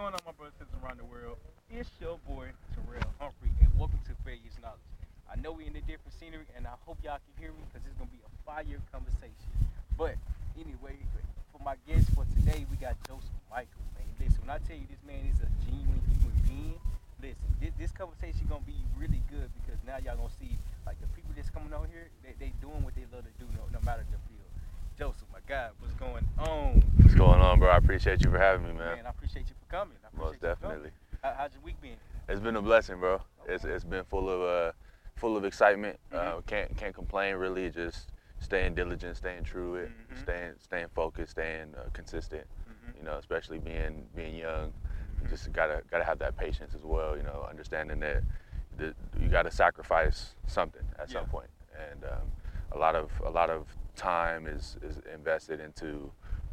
going on, my brothers and sisters around the world? It's your boy Terryl Humphrey, and welcome to Fair Use Knowledge. I know we're in a different scenery, and I hope y'all can hear me because it's gonna be a fire conversation. But anyway, for my guest for today, we got Joseph Michel. Man, listen, when I tell you this man is a genuine human being, listen, this, this conversation is gonna be really good because now y'all gonna see like the people that's coming out here, they, they doing what they love to do, no, no matter the field. Joseph, my God, what's going on? What's going on, bro? I appreciate you for having me, man. Man, I appreciate you coming. Most definitely. coming. How, how's your week been? It's been a blessing, bro. It's it's been full of uh full of excitement. Uh, Mhm. can't can't complain really. Just staying diligent, staying true, it, Mhm. staying staying focused, staying uh, consistent. Mhm. You know, especially being being young, you Mhm. just gotta gotta have that patience as well. You know, understanding that the, you gotta sacrifice something at some point, and um, a lot of a lot of time is is invested into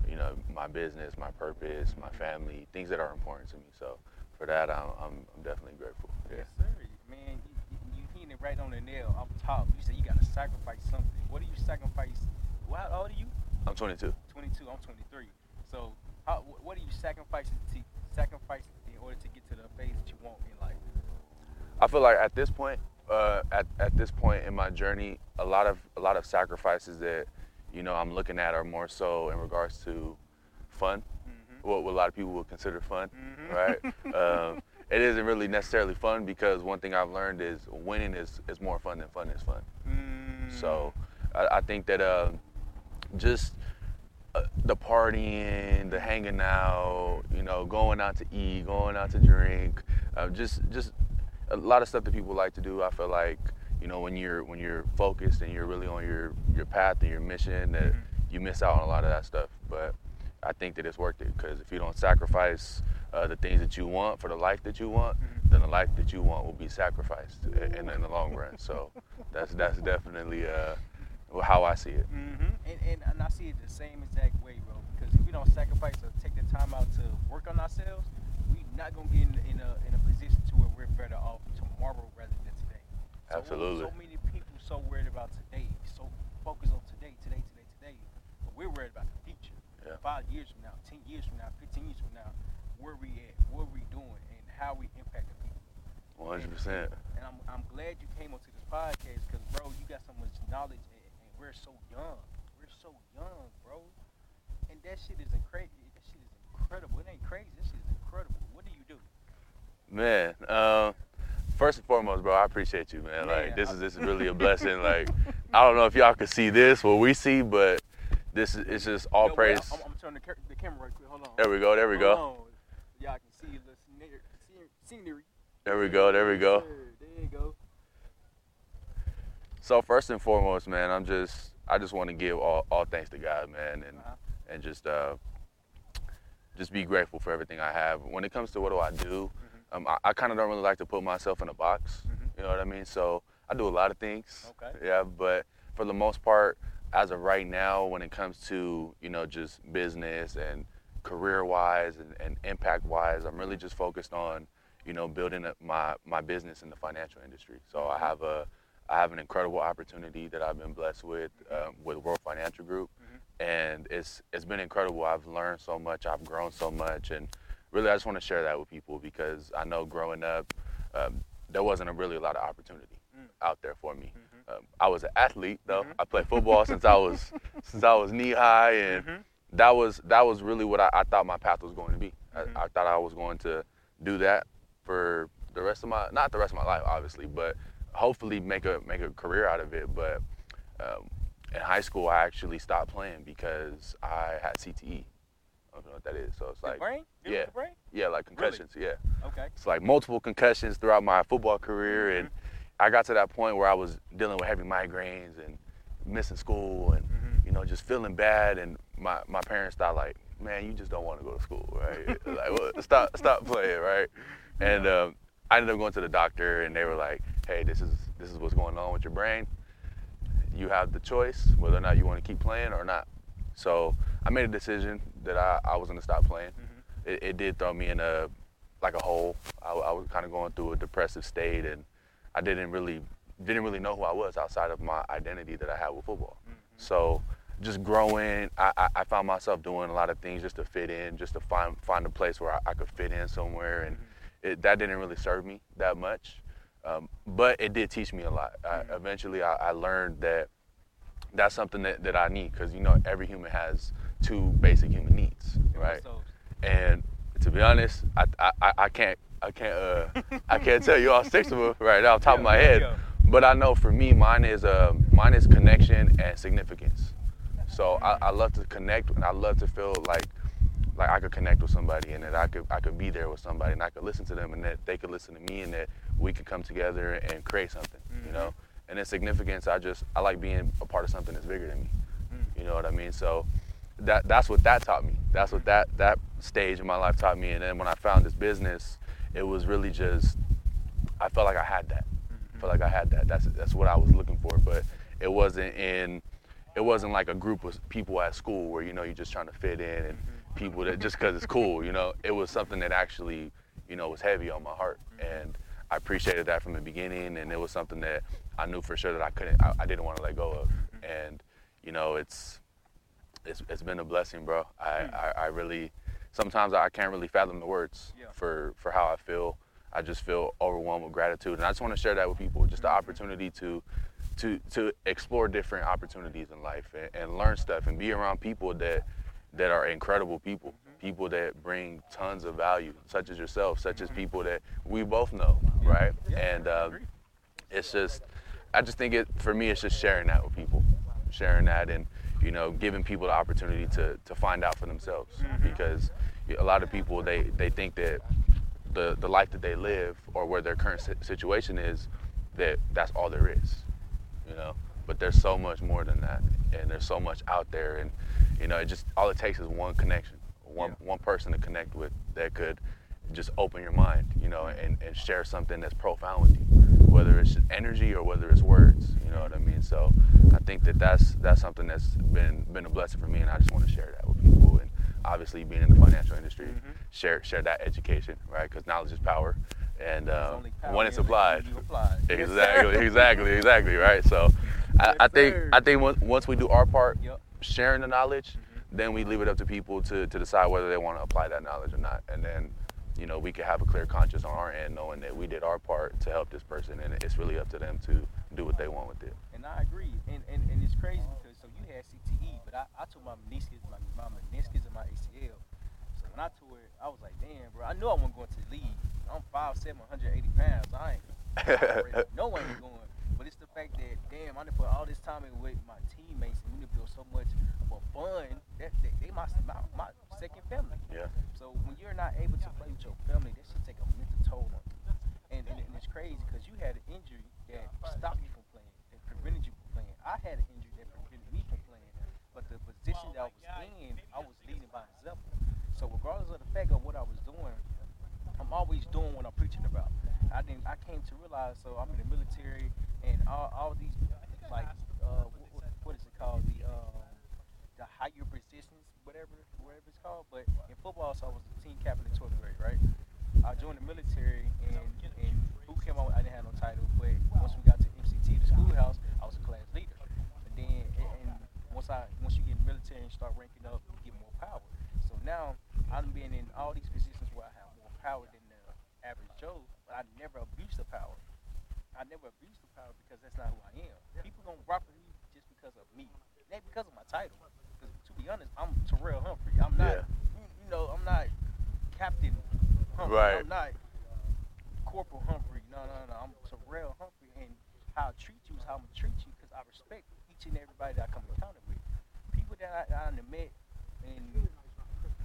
you know my business, my purpose, my family, things that are important to me. So for that, I'm I'm, I'm definitely grateful. Yeah. Yes, sir. Man, you, you, hitting it right on the nail off top. You said you got to sacrifice something. What do you sacrifice? How old are you? I'm 22. 22. I'm 23. So, how, what are you sacrificing to sacrifice in order to get to the phase that you want in life? I feel like at this point, uh, at, at this point in my journey, a lot of a lot of sacrifices that you know I'm looking at are more so in regards to fun, Mm-hmm. what, what a lot of people would consider fun, Mhm. right? um, it isn't really necessarily fun because one thing I've learned is winning is, is more fun than fun is fun. Mm. So I, I think that um, just uh, the partying, the hanging out, you know, going out to eat, going out to drink, uh, just just a lot of stuff that people like to do. I feel like you know when you're when you're focused and you're really on your your path and your mission, that Mhm. you miss out on a lot of that stuff. But I think that it's worth it because if you don't sacrifice uh, the things that you want for the life that you want, Mhm. then the life that you want will be sacrificed in, in the long run. So that's that's definitely uh, how I see it. Mm-hmm. And, and and I see it the same exact way, bro. Because if we don't sacrifice or take the time out to work on ourselves, we not gonna get in, in a in a position to where we're better off tomorrow rather than today. So, Absolutely. So many people so worried about today, so focused on today, today, today, today, but we're worried about the future. Yeah. Five years from now, ten years from now, fifteen years from now, where we at, what we doing, and how we impact the people. 100. percent And I'm, I'm glad you came onto this podcast because, bro, you got so much knowledge and, and we're so young. We're so young, bro. And that shit is incredible. That shit is incredible. It ain't crazy. This shit is incredible. What do you do? Man, foremost, bro, I appreciate you, man. Like this is this is really a blessing. Like I don't know if y'all can see this, what we see, but this is it's just all what? praise. I'm, I'm turning the, the camera right quick. Hold on. There we go, there we Hold go, on. Y'all can see the scenery. there we go, there we go. There you go. So first and foremost, man, I'm just I just want to give all, all thanks to God, man, and Uh-huh. and just uh, just be grateful for everything I have. When it comes to what do I do, Mhm. Um, I, I kind of don't really like to put myself in a box. Mhm. You know what I mean? So I do a lot of things. Okay. Yeah, but for the most part, as of right now, when it comes to you know just business and career-wise and, and impact-wise, I'm really just focused on you know building up my my business in the financial industry. So I have a I have an incredible opportunity that I've been blessed with um, with World Financial Group, Mhm. and it's it's been incredible. I've learned so much. I've grown so much, and really, I just want to share that with people because I know growing up, um, there wasn't a really a lot of opportunity Mm. out there for me. Mhm. Um, I was an athlete though. Mhm. I played football since I was since I was knee high, and Mhm. that was that was really what I, I thought my path was going to be. I, I thought I was going to do that for the rest of my not the rest of my life, obviously, but hopefully make a make a career out of it. But um, in high school, I actually stopped playing because I had CTE. I don't know what that is. So it's like brain? Yeah. The brain? yeah, like concussions. Yeah Okay. it's like multiple concussions throughout my football career and I got to that point where I was dealing with heavy migraines and missing school and Mhm. you know just feeling bad and my, my parents thought like man you just don't want to go to school right like well, stop stop playing right and um, I ended up going to the doctor and they were like hey this is this is what's going on with your brain you have the choice whether or not you want to keep playing or not so I made a decision that I, I was going to stop playing Mhm. it, it did throw me in a like a hole. I, I was kind of going through a depressive state, and I didn't really didn't really know who I was outside of my identity that I had with football. Mhm. So just growing. I, I, I found myself doing a lot of things just to fit in, just to find find a place where I, I could fit in somewhere, and it, that didn't really serve me that much. Um, but it did teach me a lot. I, eventually, I, I learned that that's something that, that I need because you know every human has two basic human needs, right? And to be honest, I, I, I- can't I can't uh, I can't tell you all six of them right now off the top of my head. yeah. But I know for me, mine is uh, mine is connection and significance. So I, I love to connect and I love to feel like like I could connect with somebody and that I could I could be there with somebody and I could listen to them and that they could listen to me and that we could come together and create something, you know. And then significance, I just I like being a part of something that's bigger than me. You know what I mean? So that that's what that taught me. That's what that that stage in my life taught me. And then when I found this business, it was really just I felt like I had that. I felt like I had that. That's that's what I was looking for. But it wasn't in it wasn't like a group of people at school where you know you're just trying to fit in and mm-hmm. people that just because it's cool. You know, it was something that actually you know was heavy on my heart mm-hmm. and. I appreciated that from the beginning, and it was something that I knew for sure that I couldn't, I, I didn't want to let go of. And you know, it's it's, it's been a blessing, bro. I, hmm. I, I really sometimes I can't really fathom the words Yeah. for for how I feel. I just feel overwhelmed with gratitude, and I just want to share that with people. Just the mm-hmm. opportunity to to to explore different opportunities in life and, and learn stuff and be around people that that are incredible people, mm-hmm. people that bring tons of value, such as yourself, such as mm-hmm. people that we both know, right? Yeah, And um, it's just I just think it for me it's just sharing that with people, sharing that and you know giving people the opportunity to to find out for themselves mm-hmm. because a lot of people they they think that the the life that they live or where their current situation is that that's all there is, you know. But there's so much more than that, and there's so much out there, and you know, it just all it takes is one connection, one Yeah. one person to connect with that could just open your mind, you know, and, and share something that's profound with you, whether it's energy or whether it's words, you know what I mean. So think that that's that's something that's been been a blessing for me, and I just want to share that with people. And obviously, being in the financial industry, Mhm. share share that education, right? Because knowledge is power, and um, power when it's applied, when you apply it. Yes, exactly, exactly, exactly, right. So I, I think. I think once once we do our part, Yep. sharing the knowledge, Mhm. then we leave it up to people to, to decide whether they want to apply that knowledge or not. And then, you know, we can have a clear conscience on our end, knowing that we did our part to help this person, and it's really up to them to do what they want with it. And I agree. And, and, it's crazy because so you had CTE, but I, I took my meniscus, my, my meniscus and my ACL. So when I tore it, I was like, damn, bro, I knew I wasn't going to the league. I'm 5'7", 180 pounds. I ain't, I know I ain't going. But it's the fact that, damn, I done put all this time in with my teammates and we done built so much of a bond. That, they, they my, my, my second family. Yeah. So when you're not able to play with your family, that should take a mental toll on you. And, and, and it's crazy because you had an injury that stopped you from playing, that prevented you from playing. I had an injury that prevented me from playing. But the position that I was in, I was leading by example. So regardless of the fact of what I was doing, I'm always doing what I'm preaching about. I didn't. I came to realize. So I'm in the military, and all, all these like uh, what, what, is it called? The um, the higher positions, whatever whatever it's called. But in football, so I was the team captain in 12th grade, right? I joined the military, and in boot camp, I didn't have no title. But once we got to MCT, the schoolhouse, I was a class leader. But then, and, and once I once you get military and start ranking up, you get more power. So now I'm being in all these positions where I have more power than the average Joe, but I never abuse the power. I never abuse the power because that's not who I am. People gonna rock with me just because of me, not because of my title. Because to be honest, I'm Terryl Humphrey. I'm not, you, you know, I'm not Captain Humphrey. Right. I'm not Corporal Humphrey. No, no, no. I'm Terryl Humphrey, and how I treat you is how I'm gonna treat you because I respect each and everybody that I come encounter People that I, I done met in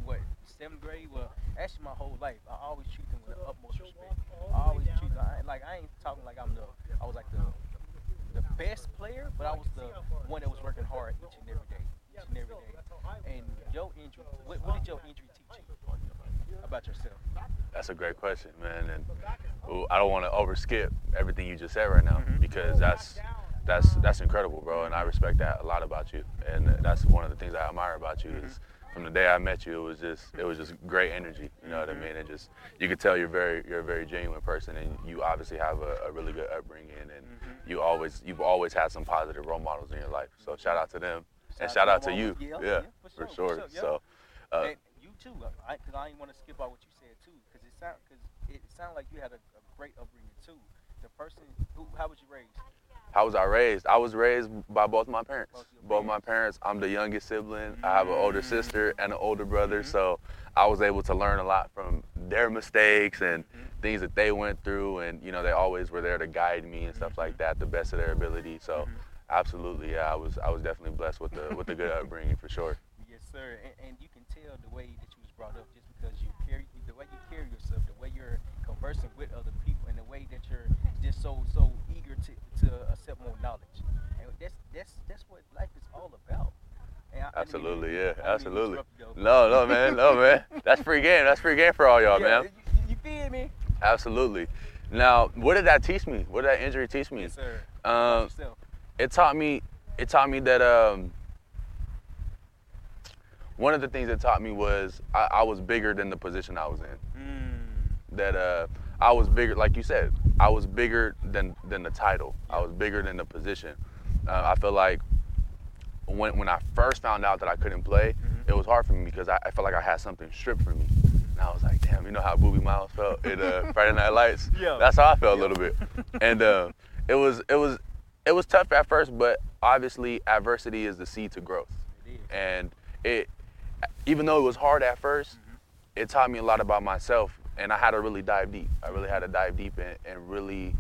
what seventh grade, well, actually my whole life, I always treat them with the utmost respect. I always treat them I, like I ain't talking like I'm the, I was like the, the best player, but I was the one that was working hard each and every day, each and every day. And your injury, what, what did your injury teach you about yourself? That's a great question, man. And ooh, I don't want to overskip everything you just said right now Mhm. because that's that's that's incredible, bro. And I respect that a lot about you. And that's one of the things I admire about you is from the day I met you, it was just it was just great energy. You know what I mean? It just you could tell you're very you're a very genuine person, and you obviously have a, a really good upbringing, and you always you've always had some positive role models in your life. So shout out to them. And Shout shout out to you. Yeah, Yeah, for for sure. sure, yeah. So, uh, and you too, uh, I, I didn't want to skip out what you said too, cause it sound, cause it sounded like you had a, a great upbringing too. The person who, how was you raised? How was I raised? I was raised by both my parents. Both Both my parents. I'm the youngest sibling. I have an older Mm. sister and an older brother, Mhm. so I was able to learn a lot from their mistakes and Mhm. things that they went through, and you know they always were there to guide me and stuff like that, the best of their ability. So, absolutely, yeah, I was I was definitely blessed with the with the good upbringing for sure. Yes, sir. And, and you can tell the way that you was brought up just because you carry the way you carry yourself, the way you're conversing with other people, and the way that you're just so so to, accept more knowledge. And that's that's that's what life is all about. I- I didn't even- Absolutely, I yeah, didn't absolutely. interrupt you, though. No, no, man, no, man. That's free game. That's free game for all y'all, Yeah, man. You, you feel me? Absolutely. Now, what did that teach me? What did that injury teach me? Yes, sir. Um, it taught me it taught me that um one of the things it taught me was I, I was bigger than the position I was in. Mm. That uh I was bigger like you said, I was bigger than than the title. I was bigger than the position. Uh, I feel like when when I first found out that I couldn't play, Mhm. it was hard for me because I, I felt like I had something stripped from me. And I was like, damn, you know how Boobie Miles felt in uh, Friday Night Lights? Yeah. That's how I felt Yeah. a little bit. And uh, it was it was it was tough at first, but obviously adversity is the seed to growth. It is. And it even though it was hard at 1st Mhm. it taught me a lot about myself and I had to really dive deep. I really had to dive deep and, and really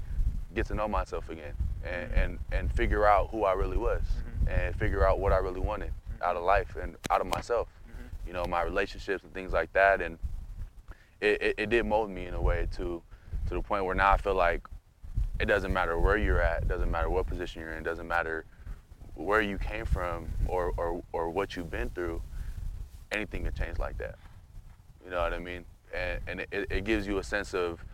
get to know myself again and, Mhm. and, and figure out who I really was Mhm. and figure out what I really wanted out of life and out of myself. Mhm. You know, my relationships and things like that. And it, it, it did mold me in a way to to the point where now I feel like it doesn't matter where you're at, it doesn't matter what position you're in, it doesn't matter where you came from or, or, or what you've been through, anything can change like that. You know what I mean? And, and it, it gives you a sense of,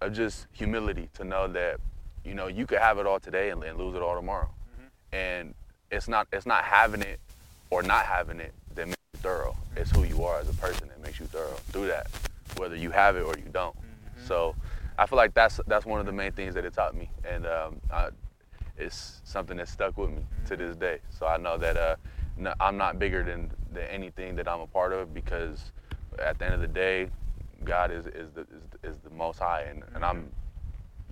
of just humility to know that, you know, you could have it all today and, and lose it all tomorrow. Mhm. And it's not it's not having it or not having it that makes you thorough. It's who you are as a person that makes you thorough through that, whether you have it or you don't. Mhm. So I feel like that's that's one of the main things that it taught me, and um, I, it's something that stuck with me to this day. So I know that uh, no, I'm not bigger than, than anything that I'm a part of because at the end of the day, God is is the is, is the Most High, and, and I'm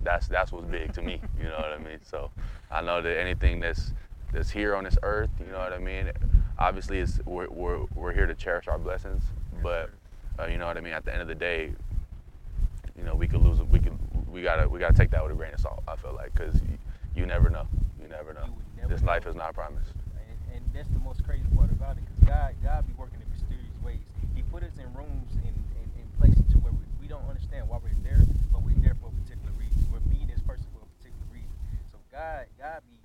that's that's what's big to me. You know what I mean? So I know that anything that's that's here on this earth, you know what I mean. Obviously, it's we're we're, we're here to cherish our blessings, but uh, you know what I mean. At the end of the day, you know we could lose. We could we gotta we gotta take that with a grain of salt. I feel like because you, you never know. You never know. You never this life is not promised. And, and that's the most crazy part about it, because God, God be working in mysterious ways. He put us in rooms and in, in, places to where we, we don't understand why we're there, but we're there for a particular reason. We're meeting this person for a particular reason. So God, God be,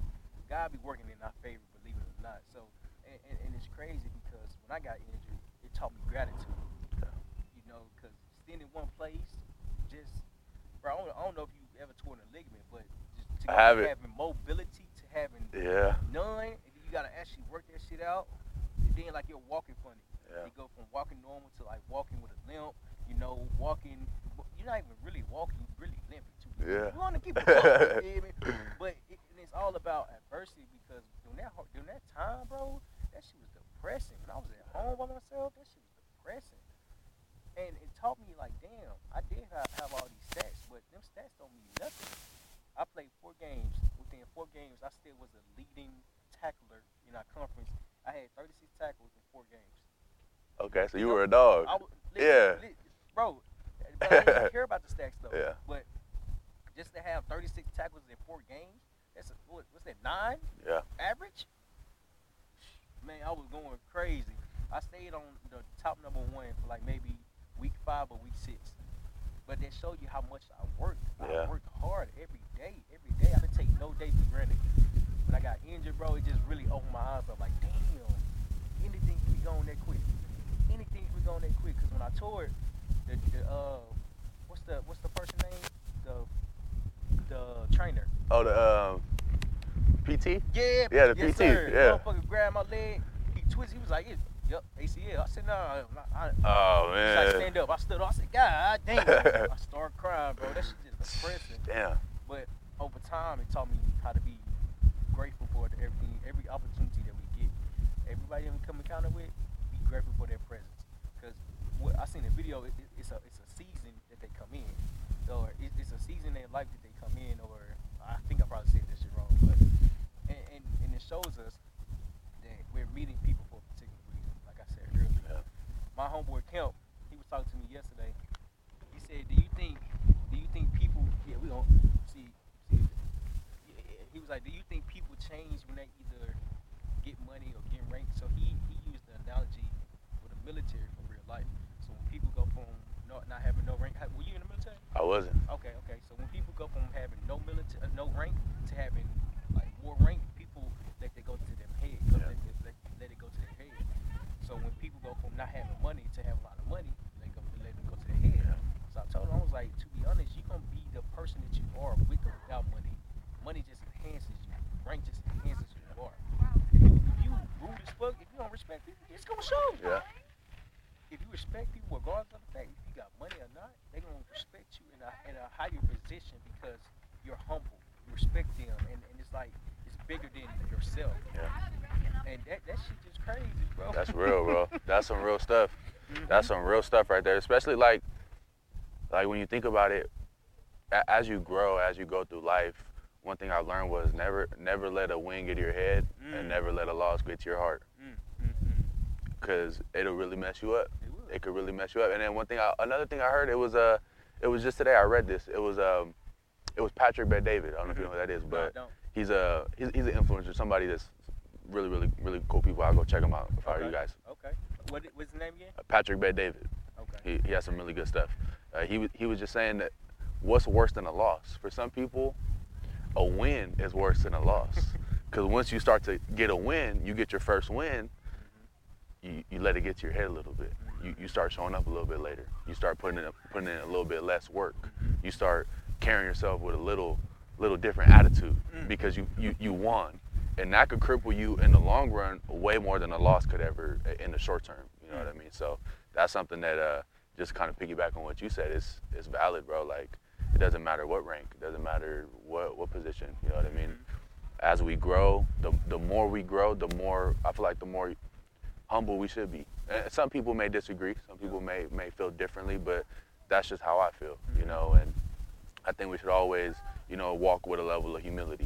God be working in our favor, believe it or not. So, and, and, and it's crazy because when I got injured, it taught me gratitude. You know, because staying in one place, just, bro, I don't, I don't know if you ever torn a ligament, but just to I have from it. having mobility to having Yeah. none, you gotta actually work that shit out. And then like you're walking funny. Yeah. You go from walking normal to like walking with a limp. You know, walking. You're not even really walking. You really limping too. Yeah. You want to keep it going, you feel me? But it, and it's all about adversity because during that during that time, bro, that shit was depressing. When I was at home by myself, that shit was depressing. And it taught me like, damn, I did have, have all these stats, but them stats don't mean nothing. I played four games. Within four games, I still was a leading tackler in our conference. I had 36 tackles in four games. Okay, so you know, were a dog. I w- Yeah. bro. I didn't care about the stats though. Yeah. But just to have 36 tackles in four games, that's a, what, what's that nine Yeah. average? Man, I was going crazy. I stayed on the top number one for like maybe week five or week six. But that showed you how much I worked. Yeah. I worked hard every day, every day. I didn't take no day for granted. When I got injured, bro, it just really opened my eyes up. Like, damn, anything can be going that quick. Anything can be going that quick. Cause when I toured, the, the uh, what's the what's the person name? The the trainer. Oh, the um, PT. Yeah, Yeah, the yes, PT, Sir. yeah. Motherfucker grabbed my leg. He twisted. He was like, "Yep, ACL." I said, "No." I, I, Oh He's like, man. stand up. I stood up. I said, God damn. I started crying, bro. That shit just depressing. Damn. But over time, it taught me how to be grateful for everything, every opportunity that we get. everybody I'm come encounter with, be grateful for their presence. Cause what I seen a video, it, it, it's a it's a season that they come in, or it, it's a season in life that they come in, or I think I probably said this shit wrong, but and, and, it shows us that we're meeting people for a particular reason. Like I said earlier, Yeah. my homeboy Kemp, he was talking to me yesterday. He said, "Do you think, do you think people? Yeah, we don't see. see yeah, he was like, "Do you think people change when they either get money or get ranked?" So he he used the analogy with the military for real life. So when people go from not not having no rank, were you in the military? I wasn't. Okay, okay. So when people go from having no military, uh, no rank to having like more rank, people let it go to their head. Go Yeah. let, it- let, let it go to their head. So when people go from not having money to have a lot of money, they go let it go to their head. Yeah. So I told him I was like, to be honest, you gonna be the person that you are with or without money. Money just enhances you. Rank just enhances who you are. If you, if you rude as fuck, if you don't respect people, it's gonna show. Yeah. If you respect people regardless of the fact if you got money or not, they gonna respect you in a in a higher position because you're humble. You respect them and, and it's like it's bigger than yourself. Yeah. And that, that shit just crazy, bro. That's real, bro. That's some real stuff. Mhm. That's some real stuff right there. Especially like, like when you think about it, as you grow, as you go through life, one thing I learned was never, never let a win get to your head, Mm. and never let a loss get to your heart. Because it'll really mess you up. It. It could really mess you up. And then one thing, I, another thing I heard, it was uh, it was just today. I read this. It was um, it was Patrick Bet David. I don't know if you know who that is, but don't. he's a he's, he's an influencer, somebody that's really, really, really cool people. I'll go check him out if I were you guys. Okay. What what's his name again? Uh, Patrick Bet David. Okay. He, he has some really good stuff. Uh, he he was just saying that what's worse than a loss? For some people, a win is worse than a loss. Because once you start to get a win, you get your first win, you, you let it get to your head a little bit. You, you start showing up a little bit later. You start putting in putting in a little bit less work. You start carrying yourself with a little little different attitude Mm. because you, you you won, and that could cripple you in the long run way more than a loss could ever in the short term. You know what I mean? So that's something that uh, just kind of piggyback on what you said is is valid, bro. Like it doesn't matter what rank, it doesn't matter what what position. You know what I mean? As we grow, the the more we grow, the more I feel like the more humble we should be. And some people may disagree. Some people may may feel differently, but that's just how I feel. You mm-hmm. know, and I think we should always, you know, walk with a level of humility.